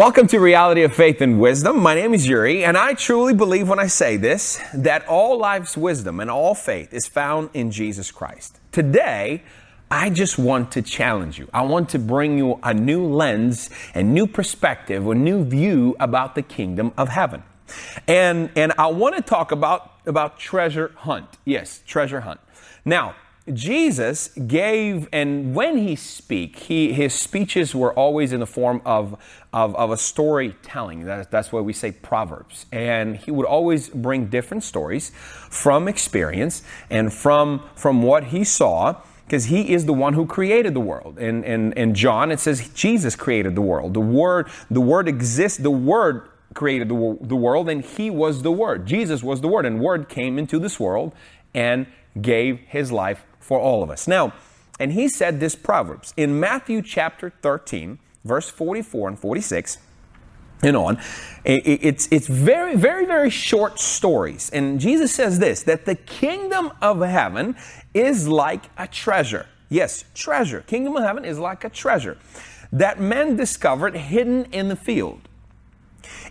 Welcome to Reality of Faith and Wisdom. My name is Yuri, and I truly believe when I say this that all life's wisdom and all faith is found in Jesus Christ. Today, I just want to challenge you. I want to bring you a new lens, a new perspective, a new view about the kingdom of heaven. And, and I want to talk about, about treasure hunt. Yes, treasure hunt. Now, Jesus gave, and when he speak, he, his speeches were always in the form of, of, of a storytelling. That, that's why we say proverbs. And he would always bring different stories from experience and from, from what he saw because he is the one who created the world. And, in, in John, it says Jesus created the world. The word, the word exists, the word created the, the world, and he was the word. Jesus was the word, and word came into this world and gave his life for all of us. Now, and he said this Proverbs in Matthew chapter 13, verse 44 and 46 and on. It's, it's very, very, very short stories. And Jesus says this that the kingdom of heaven is like a treasure. Yes, treasure. Kingdom of heaven is like a treasure that men discovered hidden in the field.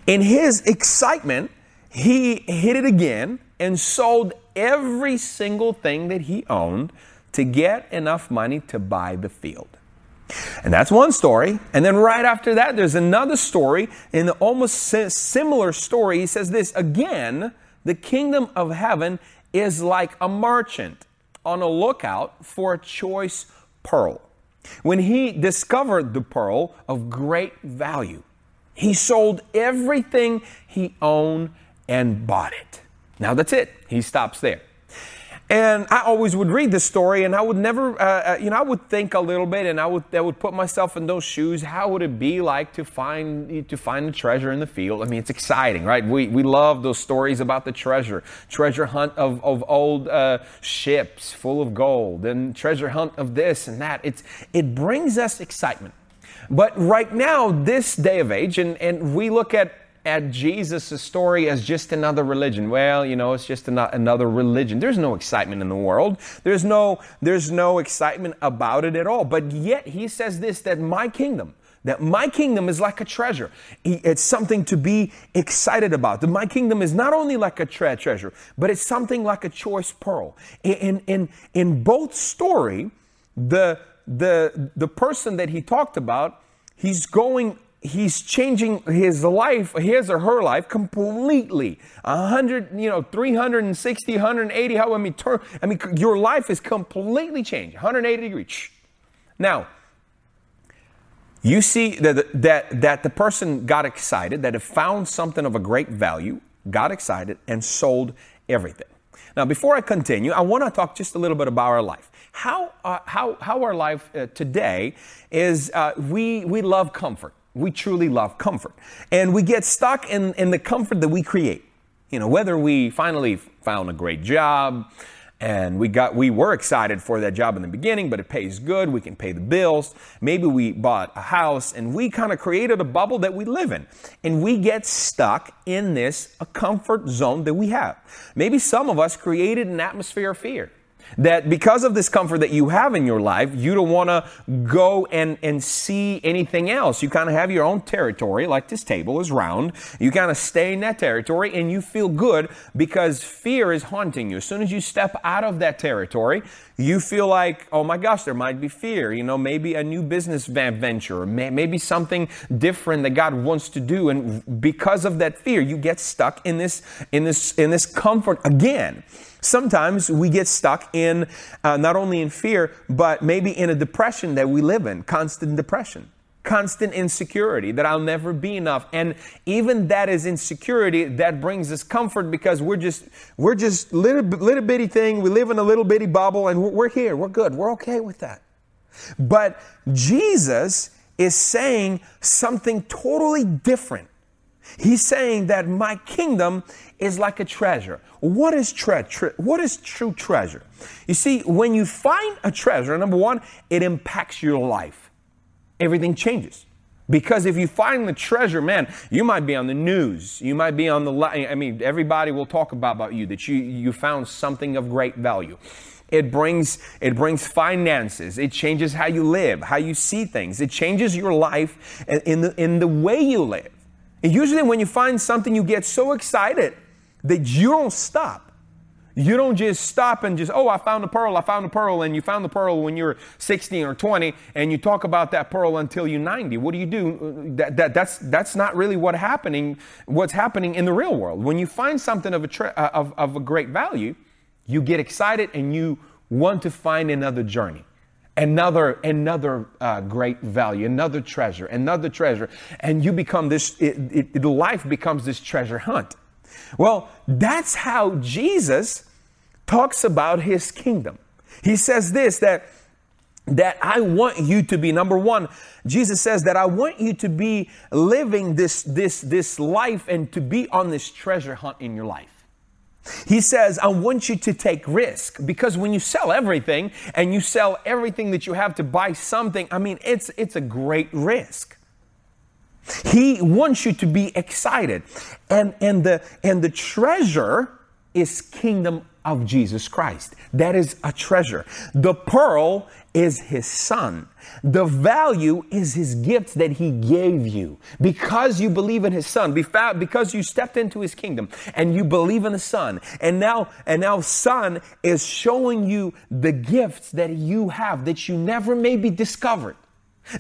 In his excitement, he hit it again and sold every single thing that he owned to get enough money to buy the field. And that's one story. And then right after that, there's another story in the almost similar story. He says this again, the kingdom of heaven is like a merchant on a lookout for a choice pearl. When he discovered the pearl of great value, he sold everything he owned and bought it. Now that's it. He stops there. And I always would read this story, and I would never, uh, uh, you know, I would think a little bit, and I would, I would put myself in those shoes. How would it be like to find to find a treasure in the field? I mean, it's exciting, right? We, we love those stories about the treasure, treasure hunt of, of old uh, ships full of gold, and treasure hunt of this and that. It's it brings us excitement. But right now, this day of age, and, and we look at at Jesus' story as just another religion. Well, you know, it's just another religion. There's no excitement in the world. There's no, there's no excitement about it at all. But yet he says this that my kingdom, that my kingdom is like a treasure. It's something to be excited about. That my kingdom is not only like a tre- treasure, but it's something like a choice pearl. In, in, in both story, the, the, the person that he talked about, he's going he's changing his life, his or her life completely. 100, you know, 360, 180, how I mean, turn, I mean, your life is completely changed, 180 degrees. Now, you see that, that, that the person got excited, that it found something of a great value, got excited, and sold everything. Now, before I continue, I want to talk just a little bit about our life. How, uh, how, how our life uh, today is uh, we, we love comfort we truly love comfort. And we get stuck in, in the comfort that we create. You know, whether we finally found a great job and we got we were excited for that job in the beginning, but it pays good, we can pay the bills. Maybe we bought a house and we kind of created a bubble that we live in. And we get stuck in this a comfort zone that we have. Maybe some of us created an atmosphere of fear. That because of this comfort that you have in your life, you don't want to go and, and see anything else. You kind of have your own territory, like this table is round. You kind of stay in that territory and you feel good because fear is haunting you. As soon as you step out of that territory, you feel like, oh my gosh, there might be fear. You know, maybe a new business venture, maybe something different that God wants to do. And because of that fear, you get stuck in this, in this, in this comfort again. Sometimes we get stuck in uh, not only in fear, but maybe in a depression that we live in, constant depression, constant insecurity that I'll never be enough. And even that is insecurity that brings us comfort because we're just we're just little little bitty thing. We live in a little bitty bubble, and we're, here. We're good. We're okay with that. But Jesus is saying something totally different. He's saying that my kingdom is like a treasure. What is tre- tre- what is true treasure? You see, when you find a treasure, number one, it impacts your life. Everything changes. Because if you find the treasure, man, you might be on the news. You might be on the, I mean, everybody will talk about, about you that you, you found something of great value. It brings it brings finances. It changes how you live, how you see things. It changes your life in the in the way you live. And usually when you find something you get so excited that you don't stop. You don't just stop and just, oh, I found a pearl, I found a pearl, and you found the pearl when you're 16 or 20, and you talk about that pearl until you're 90. What do you do? That, that, that's, that's not really what happening, what's happening in the real world. When you find something of a, uh, of, of a great value, you get excited and you want to find another journey another another uh, great value another treasure another treasure and you become this it, it, life becomes this treasure hunt well that's how jesus talks about his kingdom. He says this that that I want you to be number 1 Jesus says that I want you to be living this this this life and to be on this treasure hunt in your life. He says, I want you to take risk because when you sell everything and you sell everything that you have to buy something, I mean, it's, it's a great risk. He wants you to be excited. And, and, the, and the treasure is kingdom of Jesus Christ. That is a treasure. The pearl is his son. The value is his gifts that he gave you because you believe in his son, because you stepped into his kingdom and you believe in the son. And now, and now son is showing you the gifts that you have that you never maybe discovered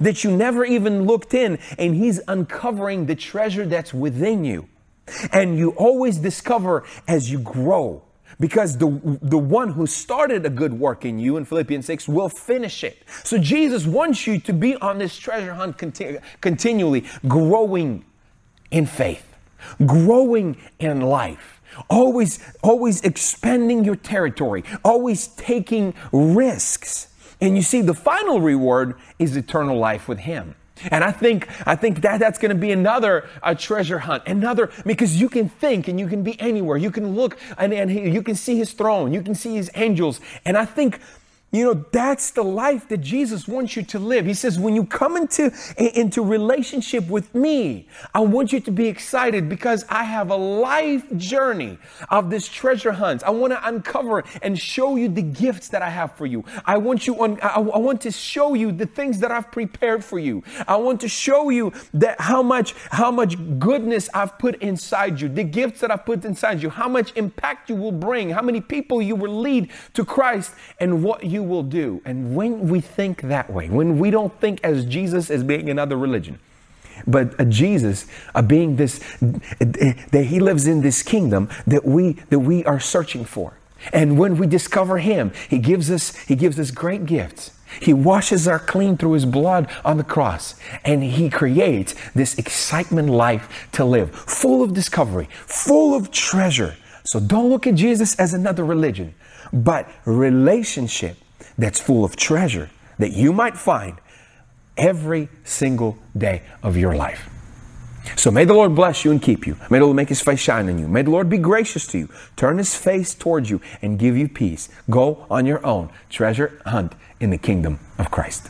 that you never even looked in and he's uncovering the treasure that's within you. And you always discover as you grow because the, the one who started a good work in you in Philippians 6 will finish it. So Jesus wants you to be on this treasure hunt conti- continually, growing in faith, growing in life, always, always expanding your territory, always taking risks. And you see, the final reward is eternal life with Him. And I think, I think that that's going to be another a treasure hunt, another, because you can think and you can be anywhere. You can look and, and you can see his throne. You can see his angels. And I think you know, that's the life that Jesus wants you to live. He says, when you come into, into relationship with me, I want you to be excited because I have a life journey of this treasure hunt. I want to uncover and show you the gifts that I have for you. I want you on, I, I want to show you the things that I've prepared for you. I want to show you that how much, how much goodness I've put inside you, the gifts that I've put inside you, how much impact you will bring, how many people you will lead to Christ and what you you will do. And when we think that way, when we don't think as Jesus as being another religion, but a Jesus uh, being this, that he lives in this kingdom that we, that we are searching for. And when we discover him, he gives us, he gives us great gifts. He washes our clean through his blood on the cross and he creates this excitement life to live, full of discovery, full of treasure. So don't look at Jesus as another religion, but relationship that's full of treasure that you might find every single day of your life. So may the Lord bless you and keep you. May the Lord make his face shine on you. May the Lord be gracious to you, turn his face towards you, and give you peace. Go on your own treasure hunt in the kingdom of Christ.